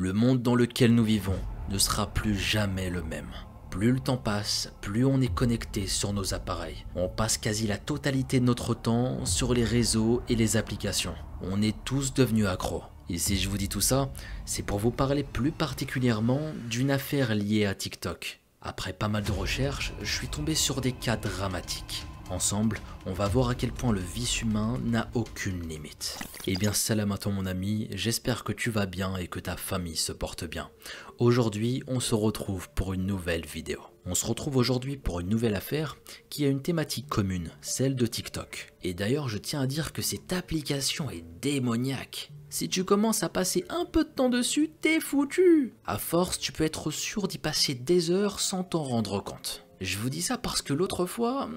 Le monde dans lequel nous vivons ne sera plus jamais le même. Plus le temps passe, plus on est connecté sur nos appareils. On passe quasi la totalité de notre temps sur les réseaux et les applications. On est tous devenus accros. Et si je vous dis tout ça, c'est pour vous parler plus particulièrement d'une affaire liée à TikTok. Après pas mal de recherches, je suis tombé sur des cas dramatiques. Ensemble, on va voir à quel point le vice humain n'a aucune limite. Eh bien salam à toi mon ami, j'espère que tu vas bien et que ta famille se porte bien. Aujourd'hui, on se retrouve pour une nouvelle vidéo. On se retrouve aujourd'hui pour une nouvelle affaire qui a une thématique commune, celle de TikTok. Et d'ailleurs, je tiens à dire que cette application est démoniaque. Si tu commences à passer un peu de temps dessus, t'es foutu. À force, tu peux être sûr d'y passer des heures sans t'en rendre compte. Je vous dis ça parce que l'autre fois,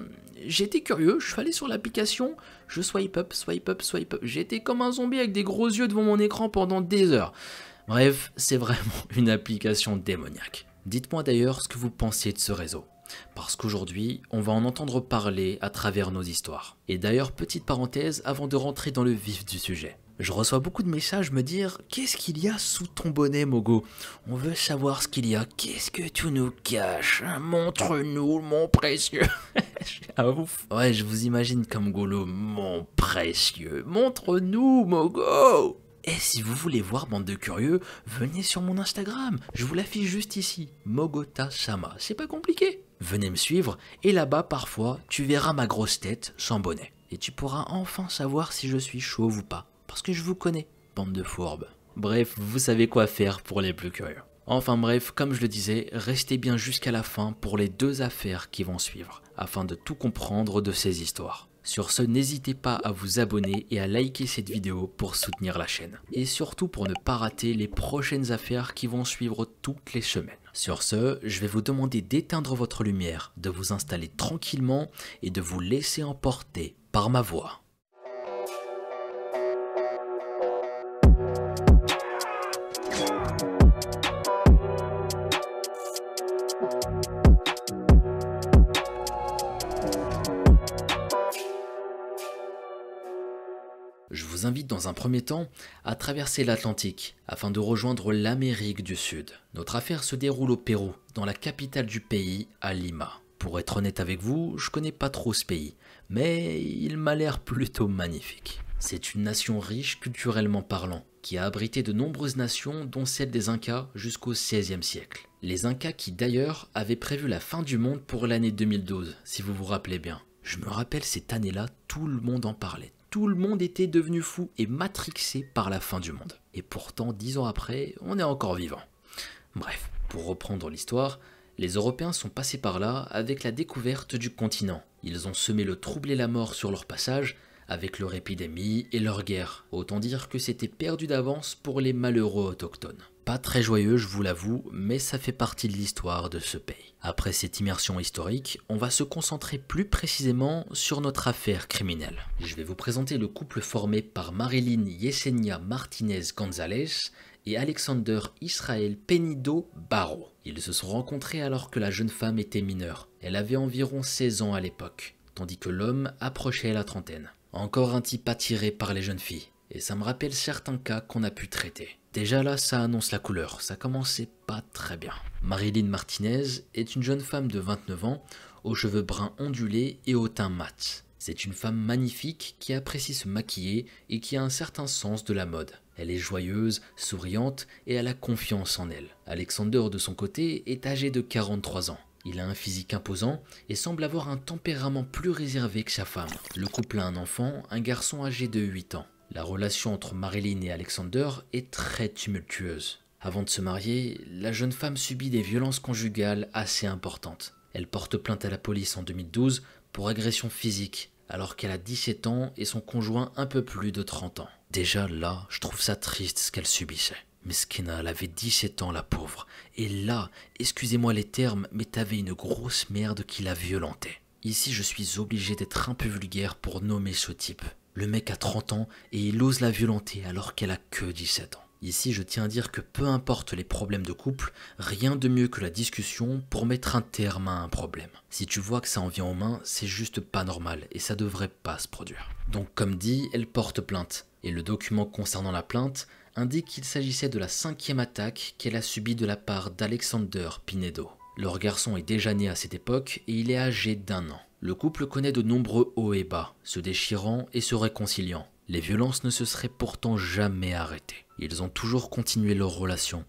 j'étais curieux, je suis allé sur l'application, je swipe up, swipe up, swipe up. J'étais comme un zombie avec des gros yeux devant mon écran pendant des heures. Bref, c'est vraiment une application démoniaque. Dites-moi d'ailleurs ce que vous pensiez de ce réseau. Parce qu'aujourd'hui, on va en entendre parler à travers nos histoires. Et d'ailleurs, petite parenthèse avant de rentrer dans le vif du sujet. Je reçois beaucoup de messages me dire Qu'est-ce qu'il y a sous ton bonnet, Mogo? On veut savoir ce qu'il y a. Qu'est-ce que tu nous caches? Montre-nous, mon précieux. ah ouf. Ouais, je vous imagine comme Golo, mon précieux. Montre-nous, Mogo et si vous voulez voir bande de curieux, venez sur mon Instagram, je vous l'affiche juste ici, Mogota Sama, c'est pas compliqué. Venez me suivre et là-bas parfois tu verras ma grosse tête sans bonnet. Et tu pourras enfin savoir si je suis chauve ou pas, parce que je vous connais, bande de fourbes. Bref, vous savez quoi faire pour les plus curieux. Enfin bref, comme je le disais, restez bien jusqu'à la fin pour les deux affaires qui vont suivre, afin de tout comprendre de ces histoires. Sur ce, n'hésitez pas à vous abonner et à liker cette vidéo pour soutenir la chaîne. Et surtout pour ne pas rater les prochaines affaires qui vont suivre toutes les semaines. Sur ce, je vais vous demander d'éteindre votre lumière, de vous installer tranquillement et de vous laisser emporter par ma voix. Invite dans un premier temps à traverser l'Atlantique afin de rejoindre l'Amérique du Sud. Notre affaire se déroule au Pérou, dans la capitale du pays, à Lima. Pour être honnête avec vous, je connais pas trop ce pays, mais il m'a l'air plutôt magnifique. C'est une nation riche culturellement parlant, qui a abrité de nombreuses nations, dont celle des Incas jusqu'au XVIe siècle. Les Incas qui d'ailleurs avaient prévu la fin du monde pour l'année 2012, si vous vous rappelez bien. Je me rappelle cette année-là, tout le monde en parlait tout le monde était devenu fou et matrixé par la fin du monde. Et pourtant, dix ans après, on est encore vivant. Bref, pour reprendre l'histoire, les Européens sont passés par là avec la découverte du continent. Ils ont semé le trouble et la mort sur leur passage avec leur épidémie et leur guerre. Autant dire que c'était perdu d'avance pour les malheureux autochtones. Pas très joyeux, je vous l'avoue, mais ça fait partie de l'histoire de ce pays. Après cette immersion historique, on va se concentrer plus précisément sur notre affaire criminelle. Je vais vous présenter le couple formé par Marilyn Yesenia Martinez González et Alexander Israel Penido Barro. Ils se sont rencontrés alors que la jeune femme était mineure. Elle avait environ 16 ans à l'époque, tandis que l'homme approchait la trentaine. Encore un type attiré par les jeunes filles, et ça me rappelle certains cas qu'on a pu traiter. Déjà là, ça annonce la couleur, ça commençait pas très bien. Marilyn Martinez est une jeune femme de 29 ans, aux cheveux bruns ondulés et au teint mat. C'est une femme magnifique qui apprécie se maquiller et qui a un certain sens de la mode. Elle est joyeuse, souriante et a confiance en elle. Alexander de son côté est âgé de 43 ans. Il a un physique imposant et semble avoir un tempérament plus réservé que sa femme. Le couple a un enfant, un garçon âgé de 8 ans. La relation entre Marilyn et Alexander est très tumultueuse. Avant de se marier, la jeune femme subit des violences conjugales assez importantes. Elle porte plainte à la police en 2012 pour agression physique, alors qu'elle a 17 ans et son conjoint un peu plus de 30 ans. Déjà là, je trouve ça triste ce qu'elle subissait. Skena, elle avait 17 ans la pauvre. Et là, excusez-moi les termes, mais t'avais une grosse merde qui la violentait. Ici, je suis obligé d'être un peu vulgaire pour nommer ce type. Le mec a 30 ans et il ose la violenter alors qu'elle a que 17 ans. Ici, je tiens à dire que peu importe les problèmes de couple, rien de mieux que la discussion pour mettre un terme à un problème. Si tu vois que ça en vient aux mains, c'est juste pas normal et ça devrait pas se produire. Donc comme dit, elle porte plainte. Et le document concernant la plainte indique qu'il s'agissait de la cinquième attaque qu'elle a subie de la part d'Alexander Pinedo. Leur garçon est déjà né à cette époque et il est âgé d'un an. Le couple connaît de nombreux hauts et bas, se déchirant et se réconciliant. Les violences ne se seraient pourtant jamais arrêtées. Ils ont toujours continué leur relation.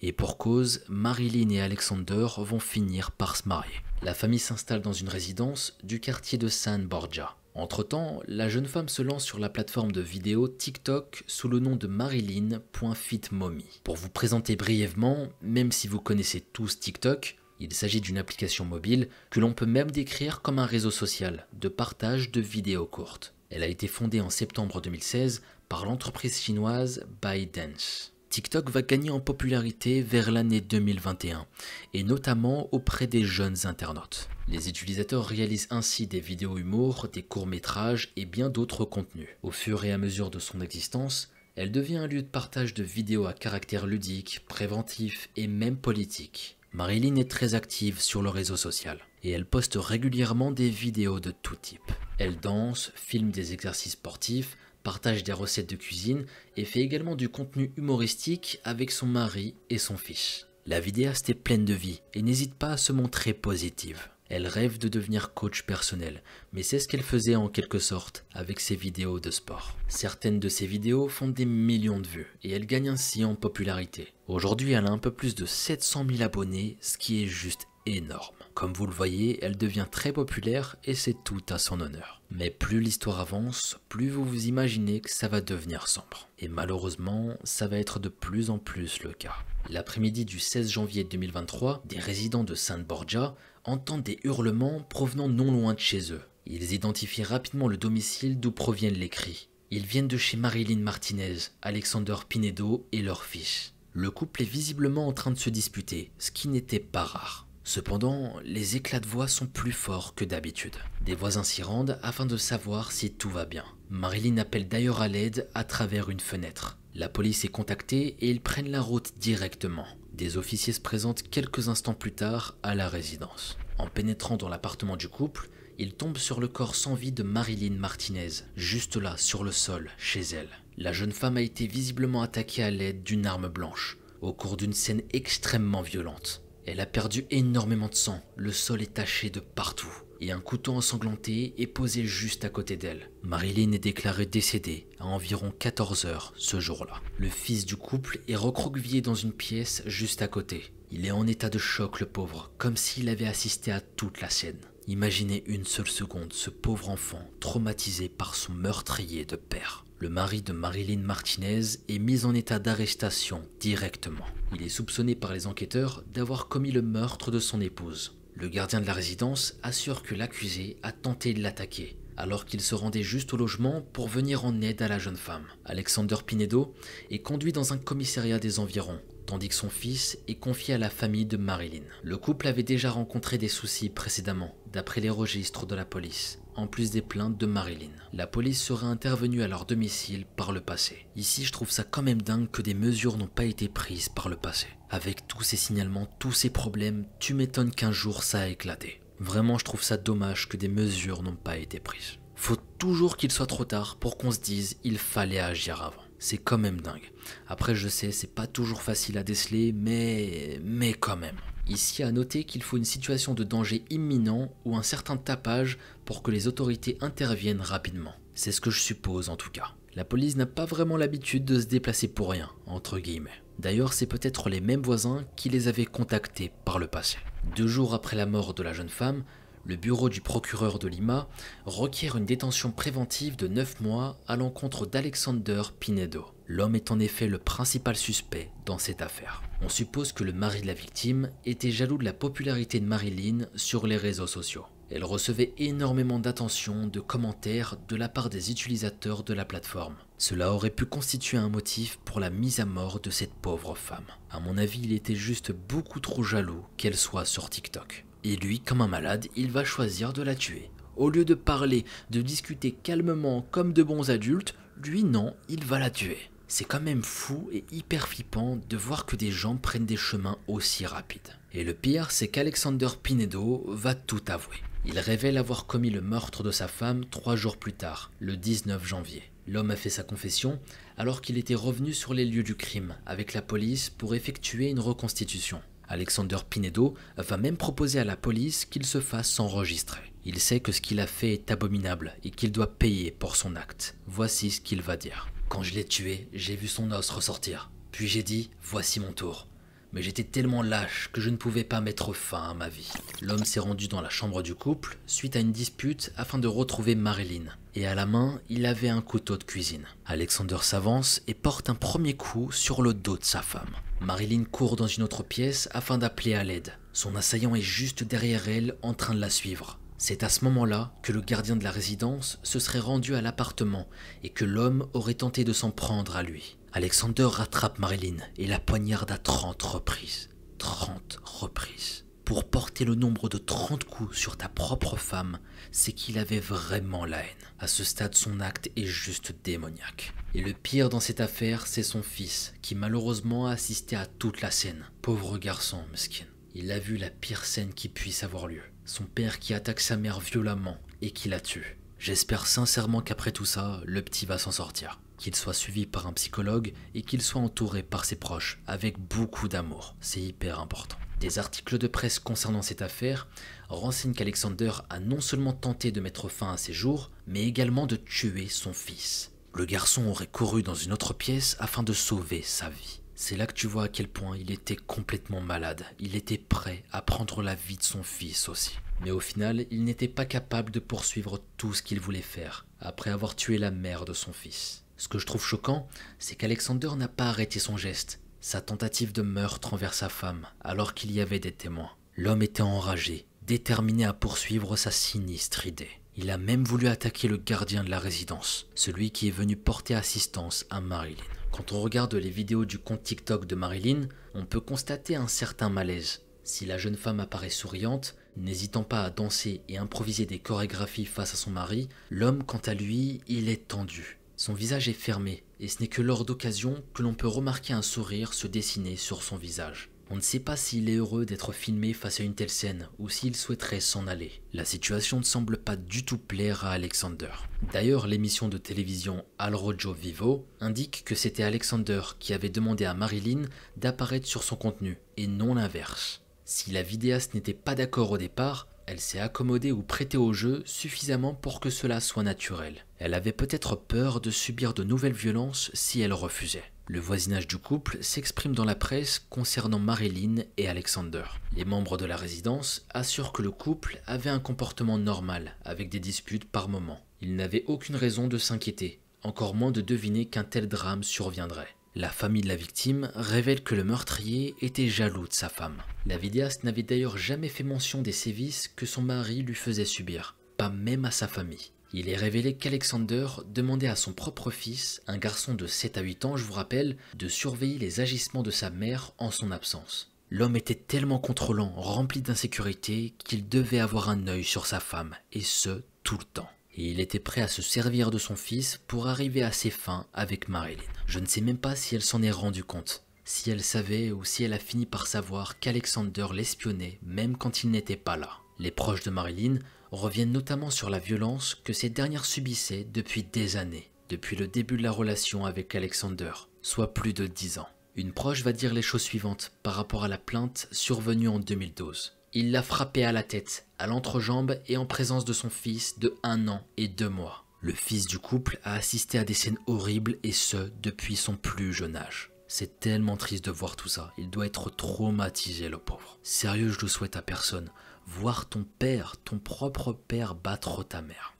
Et pour cause, Marilyn et Alexander vont finir par se marier. La famille s'installe dans une résidence du quartier de San Borgia. Entre-temps, la jeune femme se lance sur la plateforme de vidéo TikTok sous le nom de Marilyn.fitmommy. Pour vous présenter brièvement, même si vous connaissez tous TikTok, il s'agit d'une application mobile que l'on peut même décrire comme un réseau social de partage de vidéos courtes. Elle a été fondée en septembre 2016 par l'entreprise chinoise ByteDance. TikTok va gagner en popularité vers l'année 2021, et notamment auprès des jeunes internautes. Les utilisateurs réalisent ainsi des vidéos humour, des courts-métrages et bien d'autres contenus. Au fur et à mesure de son existence, elle devient un lieu de partage de vidéos à caractère ludique, préventif et même politique. Marilyn est très active sur le réseau social et elle poste régulièrement des vidéos de tout type. Elle danse, filme des exercices sportifs, partage des recettes de cuisine et fait également du contenu humoristique avec son mari et son fils. La vidéaste est pleine de vie et n'hésite pas à se montrer positive. Elle rêve de devenir coach personnel, mais c'est ce qu'elle faisait en quelque sorte avec ses vidéos de sport. Certaines de ses vidéos font des millions de vues et elle gagne ainsi en popularité. Aujourd'hui, elle a un peu plus de 700 000 abonnés, ce qui est juste énorme. Comme vous le voyez, elle devient très populaire et c'est tout à son honneur. Mais plus l'histoire avance, plus vous vous imaginez que ça va devenir sombre. Et malheureusement, ça va être de plus en plus le cas. L'après-midi du 16 janvier 2023, des résidents de Sainte Borgia entendent des hurlements provenant non loin de chez eux. Ils identifient rapidement le domicile d'où proviennent les cris. Ils viennent de chez Marilyn Martinez, Alexander Pinedo et leur fils. Le couple est visiblement en train de se disputer, ce qui n'était pas rare. Cependant, les éclats de voix sont plus forts que d'habitude. Des voisins s'y rendent afin de savoir si tout va bien. Marilyn appelle d'ailleurs à l'aide à travers une fenêtre. La police est contactée et ils prennent la route directement. Des officiers se présentent quelques instants plus tard à la résidence. En pénétrant dans l'appartement du couple, ils tombent sur le corps sans vie de Marilyn Martinez, juste là, sur le sol, chez elle. La jeune femme a été visiblement attaquée à l'aide d'une arme blanche, au cours d'une scène extrêmement violente. Elle a perdu énormément de sang, le sol est taché de partout, et un couteau ensanglanté est posé juste à côté d'elle. Marilyn est déclarée décédée à environ 14 heures ce jour-là. Le fils du couple est recroquevillé dans une pièce juste à côté. Il est en état de choc le pauvre, comme s'il avait assisté à toute la scène. Imaginez une seule seconde ce pauvre enfant traumatisé par son meurtrier de père. Le mari de Marilyn Martinez est mis en état d'arrestation directement. Il est soupçonné par les enquêteurs d'avoir commis le meurtre de son épouse. Le gardien de la résidence assure que l'accusé a tenté de l'attaquer, alors qu'il se rendait juste au logement pour venir en aide à la jeune femme. Alexander Pinedo est conduit dans un commissariat des environs, tandis que son fils est confié à la famille de Marilyn. Le couple avait déjà rencontré des soucis précédemment, d'après les registres de la police, en plus des plaintes de Marilyn. La police serait intervenue à leur domicile par le passé. Ici, je trouve ça quand même dingue que des mesures n'ont pas été prises par le passé. Avec tous ces signalements, tous ces problèmes, tu m'étonnes qu'un jour ça a éclaté. Vraiment, je trouve ça dommage que des mesures n'ont pas été prises. Faut toujours qu'il soit trop tard pour qu'on se dise il fallait agir avant. C'est quand même dingue. Après, je sais, c'est pas toujours facile à déceler, mais. mais quand même. Ici, à noter qu'il faut une situation de danger imminent ou un certain tapage pour que les autorités interviennent rapidement. C'est ce que je suppose en tout cas. La police n'a pas vraiment l'habitude de se déplacer pour rien, entre guillemets. D'ailleurs, c'est peut-être les mêmes voisins qui les avaient contactés par le passé. Deux jours après la mort de la jeune femme, le bureau du procureur de Lima requiert une détention préventive de 9 mois à l'encontre d'Alexander Pinedo. L'homme est en effet le principal suspect dans cette affaire. On suppose que le mari de la victime était jaloux de la popularité de Marilyn sur les réseaux sociaux. Elle recevait énormément d'attention, de commentaires de la part des utilisateurs de la plateforme. Cela aurait pu constituer un motif pour la mise à mort de cette pauvre femme. À mon avis, il était juste beaucoup trop jaloux qu'elle soit sur TikTok. Et lui, comme un malade, il va choisir de la tuer. Au lieu de parler, de discuter calmement comme de bons adultes, lui non, il va la tuer. C'est quand même fou et hyper flippant de voir que des gens prennent des chemins aussi rapides. Et le pire, c'est qu'Alexander Pinedo va tout avouer. Il révèle avoir commis le meurtre de sa femme trois jours plus tard, le 19 janvier. L'homme a fait sa confession alors qu'il était revenu sur les lieux du crime avec la police pour effectuer une reconstitution. Alexander Pinedo va même proposer à la police qu'il se fasse enregistrer. Il sait que ce qu'il a fait est abominable et qu'il doit payer pour son acte. Voici ce qu'il va dire. Quand je l'ai tué, j'ai vu son os ressortir. Puis j'ai dit, voici mon tour mais j'étais tellement lâche que je ne pouvais pas mettre fin à ma vie. L'homme s'est rendu dans la chambre du couple suite à une dispute afin de retrouver Marilyn. Et à la main, il avait un couteau de cuisine. Alexander s'avance et porte un premier coup sur le dos de sa femme. Marilyn court dans une autre pièce afin d'appeler à l'aide. Son assaillant est juste derrière elle en train de la suivre. C'est à ce moment-là que le gardien de la résidence se serait rendu à l'appartement et que l'homme aurait tenté de s'en prendre à lui. Alexander rattrape Marilyn et la poignarde à 30 reprises. 30 reprises. Pour porter le nombre de 30 coups sur ta propre femme, c'est qu'il avait vraiment la haine. À ce stade, son acte est juste démoniaque. Et le pire dans cette affaire, c'est son fils, qui malheureusement a assisté à toute la scène. Pauvre garçon, mesquin. Il a vu la pire scène qui puisse avoir lieu. Son père qui attaque sa mère violemment et qui la tue. J'espère sincèrement qu'après tout ça, le petit va s'en sortir. Qu'il soit suivi par un psychologue et qu'il soit entouré par ses proches avec beaucoup d'amour. C'est hyper important. Des articles de presse concernant cette affaire renseignent qu'Alexander a non seulement tenté de mettre fin à ses jours, mais également de tuer son fils. Le garçon aurait couru dans une autre pièce afin de sauver sa vie. C'est là que tu vois à quel point il était complètement malade. Il était prêt à prendre la vie de son fils aussi. Mais au final, il n'était pas capable de poursuivre tout ce qu'il voulait faire, après avoir tué la mère de son fils. Ce que je trouve choquant, c'est qu'Alexander n'a pas arrêté son geste, sa tentative de meurtre envers sa femme, alors qu'il y avait des témoins. L'homme était enragé, déterminé à poursuivre sa sinistre idée. Il a même voulu attaquer le gardien de la résidence, celui qui est venu porter assistance à Marilyn. Quand on regarde les vidéos du compte TikTok de Marilyn, on peut constater un certain malaise. Si la jeune femme apparaît souriante, n'hésitant pas à danser et improviser des chorégraphies face à son mari, l'homme, quant à lui, il est tendu. Son visage est fermé, et ce n'est que lors d'occasion que l'on peut remarquer un sourire se dessiner sur son visage. On ne sait pas s'il est heureux d'être filmé face à une telle scène ou s'il souhaiterait s'en aller. La situation ne semble pas du tout plaire à Alexander. D'ailleurs, l'émission de télévision Al Rojo Vivo indique que c'était Alexander qui avait demandé à Marilyn d'apparaître sur son contenu et non l'inverse. Si la vidéaste n'était pas d'accord au départ, elle s'est accommodée ou prêtée au jeu suffisamment pour que cela soit naturel. Elle avait peut-être peur de subir de nouvelles violences si elle refusait. Le voisinage du couple s'exprime dans la presse concernant Marilyn et Alexander. Les membres de la résidence assurent que le couple avait un comportement normal, avec des disputes par moment. Ils n'avaient aucune raison de s'inquiéter, encore moins de deviner qu'un tel drame surviendrait. La famille de la victime révèle que le meurtrier était jaloux de sa femme. La vidéaste n'avait d'ailleurs jamais fait mention des sévices que son mari lui faisait subir, pas même à sa famille. Il est révélé qu'Alexander demandait à son propre fils, un garçon de 7 à 8 ans je vous rappelle, de surveiller les agissements de sa mère en son absence. L'homme était tellement contrôlant, rempli d'insécurité, qu'il devait avoir un œil sur sa femme, et ce, tout le temps. Et il était prêt à se servir de son fils pour arriver à ses fins avec Marilyn. Je ne sais même pas si elle s'en est rendue compte, si elle savait ou si elle a fini par savoir qu'Alexander l'espionnait même quand il n'était pas là. Les proches de Marilyn reviennent notamment sur la violence que cette dernière subissait depuis des années, depuis le début de la relation avec Alexander, soit plus de 10 ans. Une proche va dire les choses suivantes par rapport à la plainte survenue en 2012. Il l'a frappé à la tête, à l'entrejambe et en présence de son fils de 1 an et 2 mois. Le fils du couple a assisté à des scènes horribles et ce, depuis son plus jeune âge. C'est tellement triste de voir tout ça, il doit être traumatisé le pauvre. Sérieux, je le souhaite à personne voir ton père, ton propre père battre ta mère.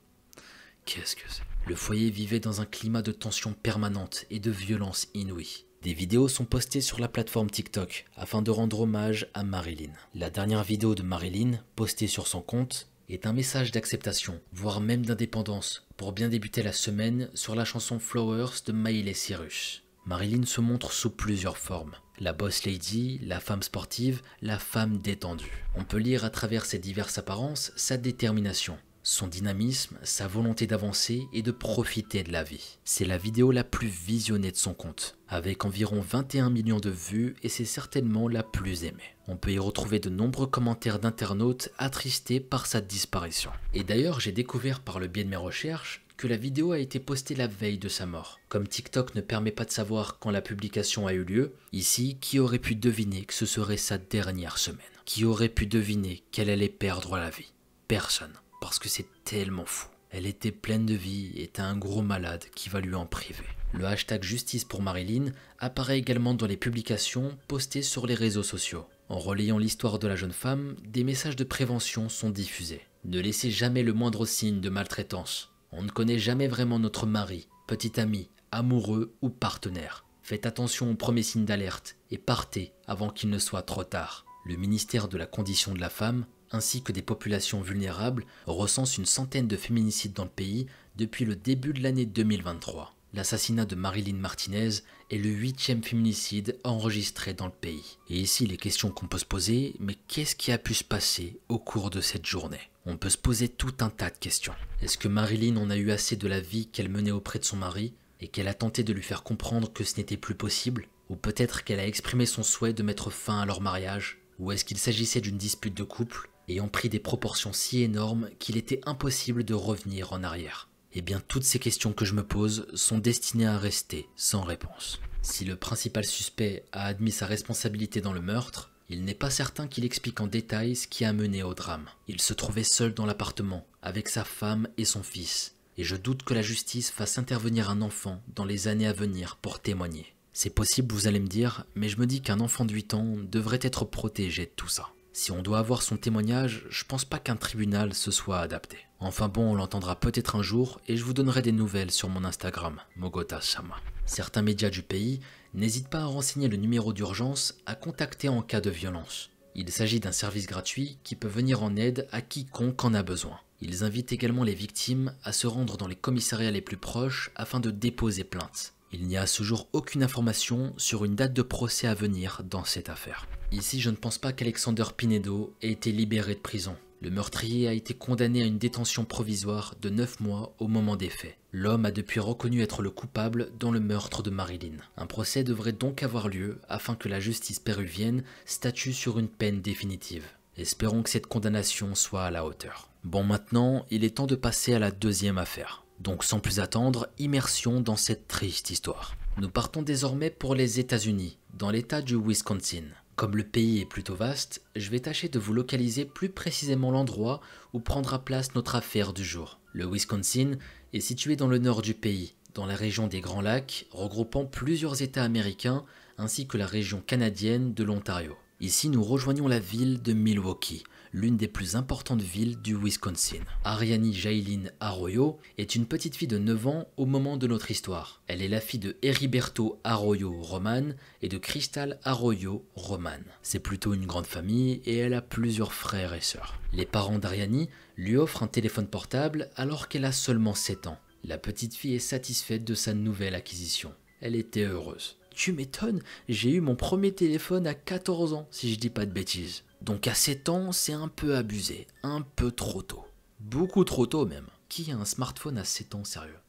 Qu'est-ce que c'est? Le foyer vivait dans un climat de tension permanente et de violence inouïe. Des vidéos sont postées sur la plateforme TikTok afin de rendre hommage à Marilyn. La dernière vidéo de Marilyn, postée sur son compte, est un message d'acceptation, voire même d'indépendance, pour bien débuter la semaine sur la chanson Flowers de Miley Cyrus. Marilyn se montre sous plusieurs formes. La boss lady, la femme sportive, la femme détendue. On peut lire à travers ses diverses apparences sa détermination, son dynamisme, sa volonté d'avancer et de profiter de la vie. C'est la vidéo la plus visionnée de son compte, avec environ 21 millions de vues et c'est certainement la plus aimée. On peut y retrouver de nombreux commentaires d'internautes attristés par sa disparition. Et d'ailleurs, j'ai découvert par le biais de mes recherches que la vidéo a été postée la veille de sa mort. Comme TikTok ne permet pas de savoir quand la publication a eu lieu, ici, qui aurait pu deviner que ce serait sa dernière semaine? Qui aurait pu deviner qu'elle allait perdre la vie? Personne, parce que c'est tellement fou. Elle était pleine de vie et était un gros malade qui va lui en priver. Le hashtag justice pour Marilyn apparaît également dans les publications postées sur les réseaux sociaux. En relayant l'histoire de la jeune femme, des messages de prévention sont diffusés. Ne laissez jamais le moindre signe de maltraitance. On ne connaît jamais vraiment notre mari, petit ami, amoureux ou partenaire. Faites attention aux premiers signes d'alerte et partez avant qu'il ne soit trop tard. Le ministère de la Condition de la Femme, ainsi que des populations vulnérables, recense une centaine de féminicides dans le pays depuis le début de l'année 2023. L'assassinat de Marilyn Martinez est le huitième féminicide enregistré dans le pays. Et ici, les questions qu'on peut se poser, mais qu'est-ce qui a pu se passer au cours de cette journée? On peut se poser tout un tas de questions. Est-ce que Marilyn en a eu assez de la vie qu'elle menait auprès de son mari et qu'elle a tenté de lui faire comprendre que ce n'était plus possible? Ou peut-être qu'elle a exprimé son souhait de mettre fin à leur mariage? Ou est-ce qu'il s'agissait d'une dispute de couple? Ayant pris des proportions si énormes qu'il était impossible de revenir en arrière Eh bien toutes ces questions que je me pose sont destinées à rester sans réponse. Si le principal suspect a admis sa responsabilité dans le meurtre, il n'est pas certain qu'il explique en détail ce qui a mené au drame. Il se trouvait seul dans l'appartement, avec sa femme et son fils, et je doute que la justice fasse intervenir un enfant dans les années à venir pour témoigner. C'est possible, vous allez me dire, mais je me dis qu'un enfant de 8 ans devrait être protégé de tout ça. Si on doit avoir son témoignage, je pense pas qu'un tribunal se soit adapté. Enfin bon, on l'entendra peut-être un jour et je vous donnerai des nouvelles sur mon Instagram, Mogota Shama. Certains médias du pays n'hésitent pas à renseigner le numéro d'urgence à contacter en cas de violence. Il s'agit d'un service gratuit qui peut venir en aide à quiconque en a besoin. Ils invitent également les victimes à se rendre dans les commissariats les plus proches afin de déposer plainte. Il n'y a à ce jour aucune information sur une date de procès à venir dans cette affaire. Ici, je ne pense pas qu'Alexander Pinedo ait été libéré de prison. Le meurtrier a été condamné à une détention provisoire de 9 mois au moment des faits. L'homme a depuis reconnu être le coupable dans le meurtre de Marilyn. Un procès devrait donc avoir lieu afin que la justice péruvienne statue sur une peine définitive. Espérons que cette condamnation soit à la hauteur. Bon maintenant, il est temps de passer à la deuxième affaire. Donc sans plus attendre, immersion dans cette triste histoire. Nous partons désormais pour les États-Unis, dans l'État du Wisconsin. Comme le pays est plutôt vaste, je vais tâcher de vous localiser plus précisément l'endroit où prendra place notre affaire du jour. Le Wisconsin est situé dans le nord du pays, dans la région des Grands Lacs, regroupant plusieurs États américains ainsi que la région canadienne de l'Ontario. Ici, nous rejoignons la ville de Milwaukee, l'une des plus importantes villes du Wisconsin. Ariane Jailin Arroyo est une petite fille de 9 ans au moment de notre histoire. Elle est la fille de Heriberto Arroyo Roman et de Crystal Arroyo Roman. C'est plutôt une grande famille et elle a plusieurs frères et sœurs. Les parents d'Ariane lui offrent un téléphone portable alors qu'elle a seulement 7 ans. La petite fille est satisfaite de sa nouvelle acquisition. Elle était heureuse. Tu m'étonnes, j'ai eu mon premier téléphone à 14 ans, si je dis pas de bêtises. Donc à 7 ans, c'est un peu abusé, un peu trop tôt. Beaucoup trop tôt même. Qui a un smartphone à 7 ans sérieux?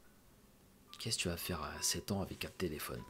Qu'est-ce que tu vas faire à 7 ans avec un téléphone?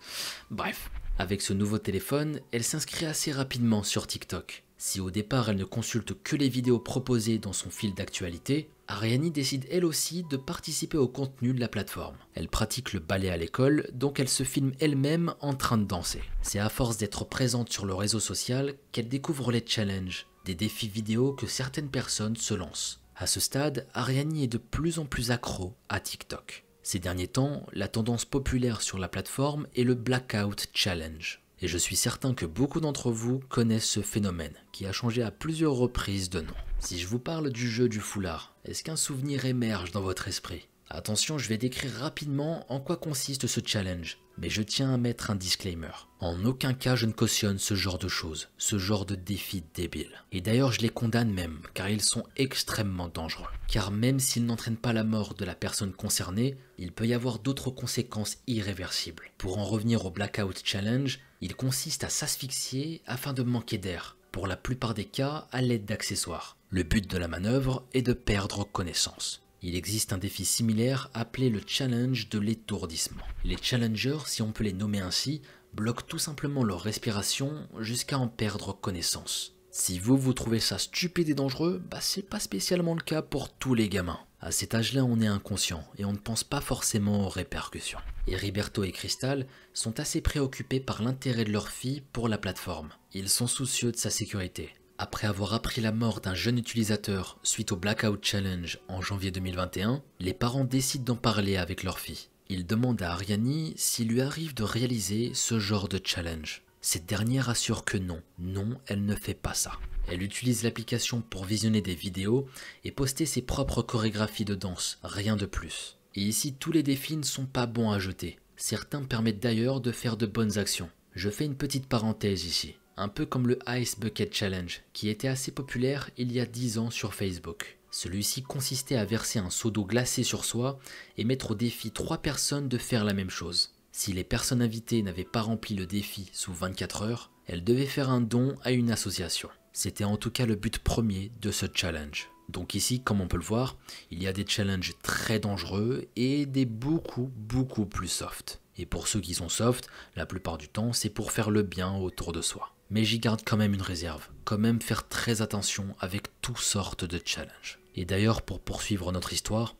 Bref, avec ce nouveau téléphone, elle s'inscrit assez rapidement sur TikTok. Si au départ elle ne consulte que les vidéos proposées dans son fil d'actualité, Ariani décide elle aussi de participer au contenu de la plateforme. Elle pratique le ballet à l'école, donc elle se filme elle-même en train de danser. C'est à force d'être présente sur le réseau social qu'elle découvre les challenges, des défis vidéo que certaines personnes se lancent. À ce stade, Ariani est de plus en plus accro à TikTok. Ces derniers temps, la tendance populaire sur la plateforme est le Blackout Challenge. Et je suis certain que beaucoup d'entre vous connaissent ce phénomène, qui a changé à plusieurs reprises de nom. Si je vous parle du jeu du foulard, est-ce qu'un souvenir émerge dans votre esprit? Attention, je vais décrire rapidement en quoi consiste ce challenge, mais je tiens à mettre un disclaimer. En aucun cas je ne cautionne ce genre de choses, ce genre de défis débiles. Et d'ailleurs je les condamne même, car ils sont extrêmement dangereux. Car même s'ils n'entraînent pas la mort de la personne concernée, il peut y avoir d'autres conséquences irréversibles. Pour en revenir au Blackout Challenge, il consiste à s'asphyxier afin de manquer d'air, pour la plupart des cas à l'aide d'accessoires. Le but de la manœuvre est de perdre connaissance. Il existe un défi similaire appelé le challenge de l'étourdissement. Les challengers, si on peut les nommer ainsi, bloquent tout simplement leur respiration jusqu'à en perdre connaissance. Si vous vous trouvez ça stupide et dangereux, bah c'est pas spécialement le cas pour tous les gamins. À cet âge-là, on est inconscient et on ne pense pas forcément aux répercussions. Heriberto et Crystal sont assez préoccupés par l'intérêt de leur fille pour la plateforme. Ils sont soucieux de sa sécurité. Après avoir appris la mort d'un jeune utilisateur suite au Blackout Challenge en janvier 2021, les parents décident d'en parler avec leur fille. Ils demandent à Ariani s'il lui arrive de réaliser ce genre de challenge. Cette dernière assure que non, non, elle ne fait pas ça. Elle utilise l'application pour visionner des vidéos et poster ses propres chorégraphies de danse, rien de plus. Et ici, tous les défis ne sont pas bons à jeter. Certains permettent d'ailleurs de faire de bonnes actions. Je fais une petite parenthèse ici, un peu comme le Ice Bucket Challenge, qui était assez populaire il y a 10 ans sur Facebook. Celui-ci consistait à verser un seau d'eau glacée sur soi et mettre au défi 3 personnes de faire la même chose. Si les personnes invitées n'avaient pas rempli le défi sous 24 heures, elles devaient faire un don à une association. C'était en tout cas le but premier de ce challenge. Donc ici, comme on peut le voir, il y a des challenges très dangereux et des beaucoup, beaucoup plus soft. Et pour ceux qui sont soft, la plupart du temps, c'est pour faire le bien autour de soi. Mais j'y garde quand même une réserve, quand même faire très attention avec toutes sortes de challenges. Et d'ailleurs, pour poursuivre notre histoire,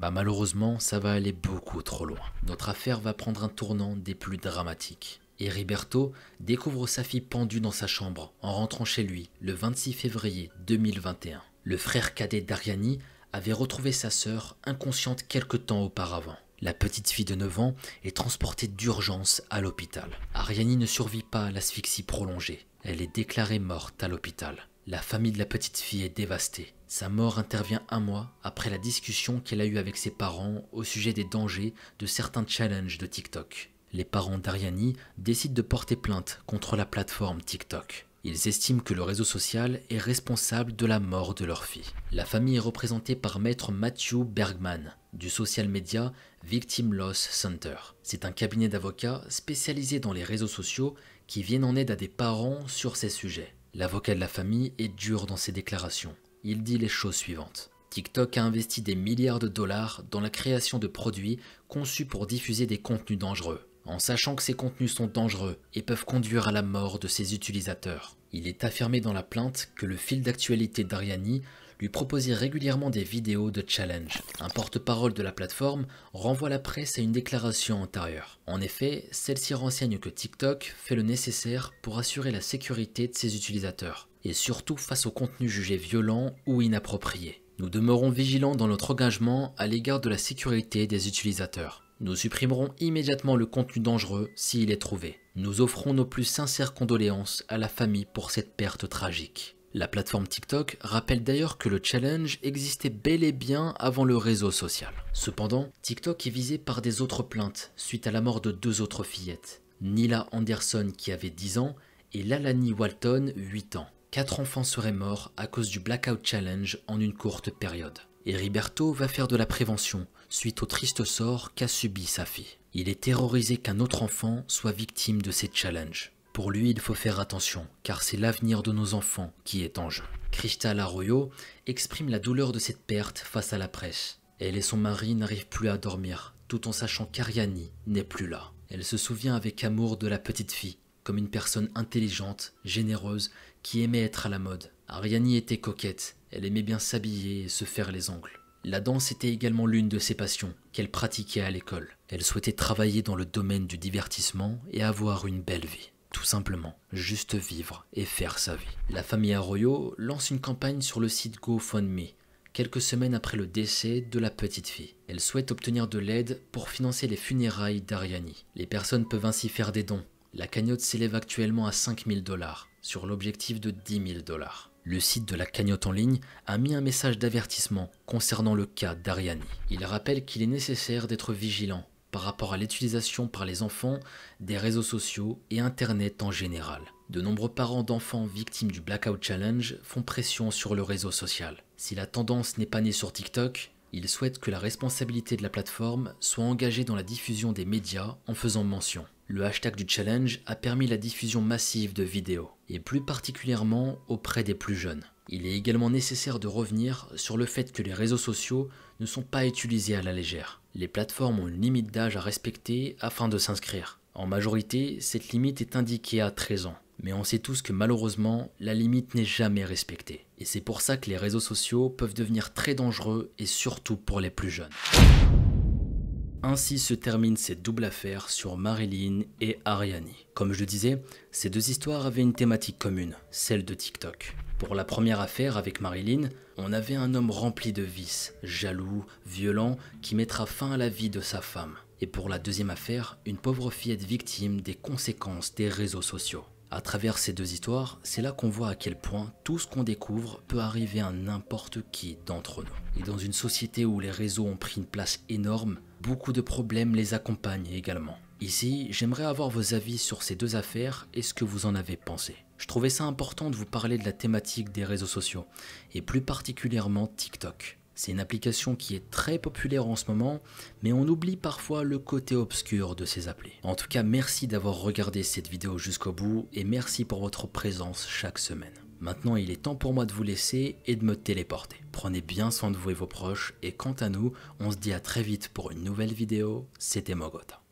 bah malheureusement, ça va aller beaucoup trop loin. Notre affaire va prendre un tournant des plus dramatiques. Heriberto découvre sa fille pendue dans sa chambre en rentrant chez lui le 26 février 2021. Le frère cadet d'Ariani avait retrouvé sa sœur inconsciente quelque temps auparavant. La petite fille de 9 ans est transportée d'urgence à l'hôpital. Ariani ne survit pas à l'asphyxie prolongée. Elle est déclarée morte à l'hôpital. La famille de la petite fille est dévastée. Sa mort intervient un mois après la discussion qu'elle a eue avec ses parents au sujet des dangers de certains challenges de TikTok. Les parents d'Ariani décident de porter plainte contre la plateforme TikTok. Ils estiment que le réseau social est responsable de la mort de leur fille. La famille est représentée par maître Matthew Bergman du social media Victim Loss Center. C'est un cabinet d'avocats spécialisé dans les réseaux sociaux qui viennent en aide à des parents sur ces sujets. L'avocat de la famille est dur dans ses déclarations il dit les choses suivantes. TikTok a investi des milliards de dollars dans la création de produits conçus pour diffuser des contenus dangereux, en sachant que ces contenus sont dangereux et peuvent conduire à la mort de ses utilisateurs. Il est affirmé dans la plainte que le fil d'actualité d'Ariani lui proposait régulièrement des vidéos de challenge. Un porte-parole de la plateforme renvoie la presse à une déclaration antérieure. En effet, celle-ci renseigne que TikTok fait le nécessaire pour assurer la sécurité de ses utilisateurs et surtout face au contenu jugé violent ou inapproprié. Nous demeurons vigilants dans notre engagement à l'égard de la sécurité des utilisateurs. Nous supprimerons immédiatement le contenu dangereux s'il est trouvé. Nous offrons nos plus sincères condoléances à la famille pour cette perte tragique. La plateforme TikTok rappelle d'ailleurs que le challenge existait bel et bien avant le réseau social. Cependant, TikTok est visé par des autres plaintes suite à la mort de deux autres fillettes. Nila Anderson qui avait 10 ans et Lalani Walton 8 ans. Quatre enfants seraient morts à cause du Blackout Challenge en une courte période. Et va faire de la prévention suite au triste sort qu'a subi sa fille. Il est terrorisé qu'un autre enfant soit victime de ces challenges. Pour lui, il faut faire attention, car c'est l'avenir de nos enfants qui est en jeu. Crystal Arroyo exprime la douleur de cette perte face à la presse. Elle et son mari n'arrivent plus à dormir, tout en sachant qu'Ariani n'est plus là. Elle se souvient avec amour de la petite fille, comme une personne intelligente, généreuse qui aimait être à la mode. Ariani était coquette, elle aimait bien s'habiller et se faire les ongles. La danse était également l'une de ses passions qu'elle pratiquait à l'école. Elle souhaitait travailler dans le domaine du divertissement et avoir une belle vie. Tout simplement, juste vivre et faire sa vie. La famille Arroyo lance une campagne sur le site GoFundMe, quelques semaines après le décès de la petite fille. Elle souhaite obtenir de l'aide pour financer les funérailles d'Ariani. Les personnes peuvent ainsi faire des dons. La cagnotte s'élève actuellement à 5000 dollars sur l'objectif de 10 000 dollars. Le site de la cagnotte en ligne a mis un message d'avertissement concernant le cas d'Ariani. Il rappelle qu'il est nécessaire d'être vigilant par rapport à l'utilisation par les enfants des réseaux sociaux et Internet en général. De nombreux parents d'enfants victimes du Blackout Challenge font pression sur le réseau social. Si la tendance n'est pas née sur TikTok, ils souhaitent que la responsabilité de la plateforme soit engagée dans la diffusion des médias en faisant mention. Le hashtag du challenge a permis la diffusion massive de vidéos, et plus particulièrement auprès des plus jeunes. Il est également nécessaire de revenir sur le fait que les réseaux sociaux ne sont pas utilisés à la légère. Les plateformes ont une limite d'âge à respecter afin de s'inscrire. En majorité, cette limite est indiquée à 13 ans. Mais on sait tous que malheureusement, la limite n'est jamais respectée. Et c'est pour ça que les réseaux sociaux peuvent devenir très dangereux et surtout pour les plus jeunes. Ainsi se termine cette double affaire sur Marilyn et Ariani. Comme je le disais, ces deux histoires avaient une thématique commune, celle de TikTok. Pour la première affaire avec Marilyn, on avait un homme rempli de vices, jaloux, violent, qui mettra fin à la vie de sa femme. Et pour la deuxième affaire, une pauvre fillette victime des conséquences des réseaux sociaux. À travers ces deux histoires, c'est là qu'on voit à quel point tout ce qu'on découvre peut arriver à n'importe qui d'entre nous. Et dans une société où les réseaux ont pris une place énorme, beaucoup de problèmes les accompagnent également. Ici, j'aimerais avoir vos avis sur ces deux affaires et ce que vous en avez pensé. Je trouvais ça important de vous parler de la thématique des réseaux sociaux, et plus particulièrement TikTok. C'est une application qui est très populaire en ce moment, mais on oublie parfois le côté obscur de ces applis. En tout cas, merci d'avoir regardé cette vidéo jusqu'au bout et merci pour votre présence chaque semaine. Maintenant, il est temps pour moi de vous laisser et de me téléporter. Prenez bien soin de vous et vos proches et quant à nous, on se dit à très vite pour une nouvelle vidéo. C'était Mogota.